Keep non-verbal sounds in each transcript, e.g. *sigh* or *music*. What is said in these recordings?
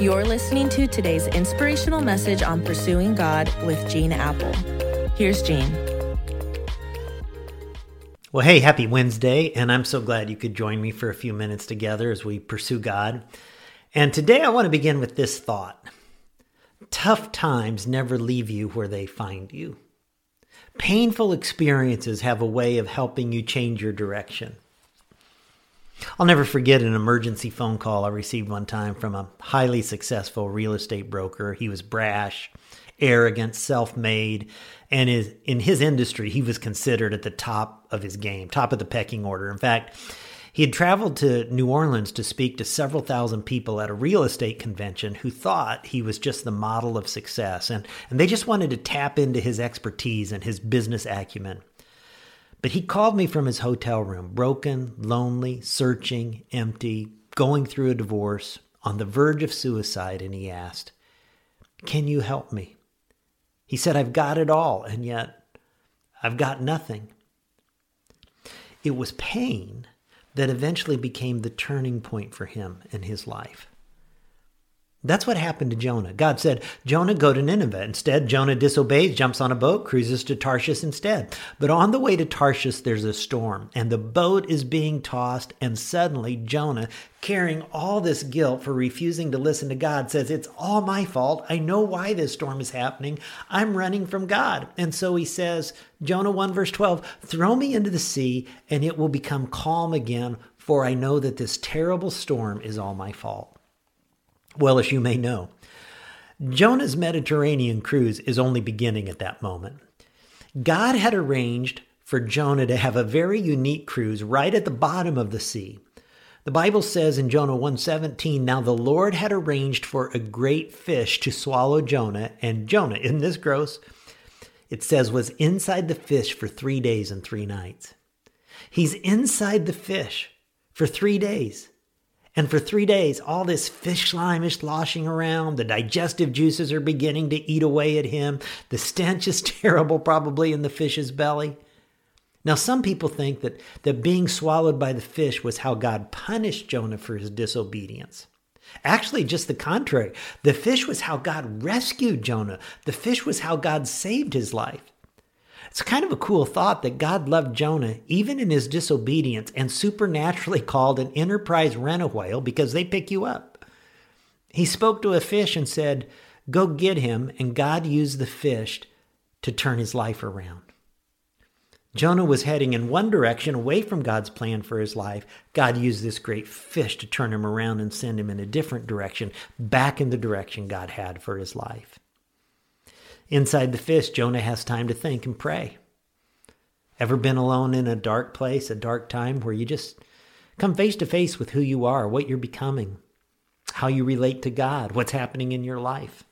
You're listening to today's inspirational message on pursuing God with Gene Appel. Here's Gene. Well, hey, happy Wednesday, and I'm so glad you could join me for a few minutes together as we pursue God. And today I want to begin with this thought Tough times never leave you where they find you. Painful experiences have a way of helping you change your direction. I'll never forget an emergency phone call I received one time from a highly successful real estate broker. He was brash, arrogant, self made, and is, in his industry, he was considered at the top of his game, top of the pecking order. In fact, he had traveled to New Orleans to speak to several thousand people at a real estate convention who thought he was just the model of success, and, and they just wanted to tap into his expertise and his business acumen. But he called me from his hotel room, broken, lonely, searching, empty, going through a divorce, on the verge of suicide, and he asked, Can you help me? He said, I've got it all, and yet I've got nothing. It was pain that eventually became the turning point for him in his life. That's what happened to Jonah. God said, Jonah, go to Nineveh. Instead, Jonah disobeys, jumps on a boat, cruises to Tarshish instead. But on the way to Tarshish, there's a storm, and the boat is being tossed, and suddenly Jonah, carrying all this guilt for refusing to listen to God, says, It's all my fault. I know why this storm is happening. I'm running from God. And so he says, Jonah 1, verse 12, Throw me into the sea, and it will become calm again, for I know that this terrible storm is all my fault. Well, as you may know, Jonah's Mediterranean cruise is only beginning at that moment. God had arranged for Jonah to have a very unique cruise right at the bottom of the sea. The Bible says in Jonah 1:17, "Now the Lord had arranged for a great fish to swallow Jonah, and Jonah, *laughs* isn't this gross? It says was inside the fish for 3 days and 3 nights. He's inside the fish for 3 days. And for three days, all this fish slime is sloshing around. The digestive juices are beginning to eat away at him. The stench is *laughs* terrible, probably in the fish's belly. Now, some people think that, that being swallowed by the fish was how God punished Jonah for his disobedience. Actually, just the contrary. The fish was how God rescued Jonah, the fish was how God saved his life. It's kind of a cool thought that God loved Jonah even in his disobedience and supernaturally *laughs* called an enterprise rent a whale because they pick you up. He spoke to a fish and said, Go get him, and God used the fish to turn his life around. Jonah was heading in one direction away from God's plan for his life. God used this great fish to turn him around and send him in a different direction, back in the direction God had for his life. Inside the fish, Jonah has time to think and pray. Ever been alone in a dark place, a dark time where you just come face to face with who you are, what you're becoming, how you relate to God, what's happening in your life?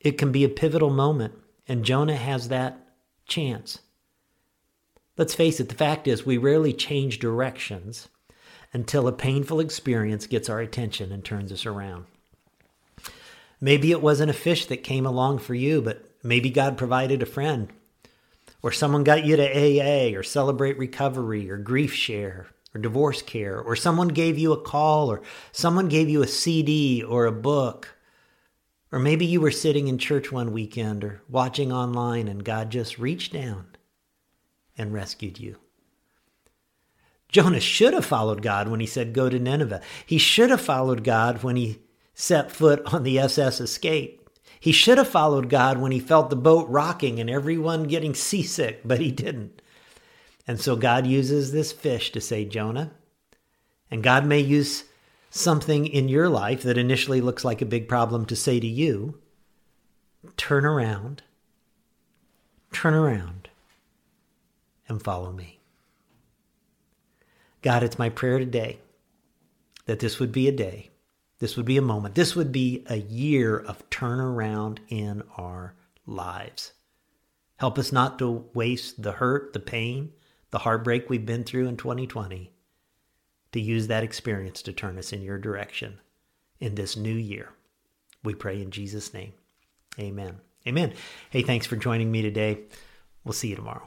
It can be a pivotal moment, and Jonah has that chance. Let's face it, the fact is, we rarely change directions until a painful experience gets our attention and turns us around. Maybe it wasn't a fish that came along for you, but maybe God provided a friend. Or someone got you to AA or Celebrate Recovery or Grief Share or Divorce Care. Or someone gave you a call or someone gave you a CD or a book. Or maybe you were sitting in church one weekend or watching online and God just reached down and rescued you. Jonah should have followed God when he said, Go to Nineveh. He should have followed God when he set foot on the SS Escape. He should have followed God when he felt the boat rocking and everyone getting seasick, but he didn't. And so God uses this fish to say, Jonah, and God may use something in your life that initially looks like a big problem to say to you, turn around, turn around, and follow me. God, it's my prayer today that this would be a day this would be a moment. This would be a year of turnaround in our lives. Help us not to waste the hurt, the pain, the heartbreak we've been through in 2020, to use that experience to turn us in your direction in this new year. We pray in Jesus' name. Amen. Amen. Hey, thanks for joining me today. We'll see you tomorrow.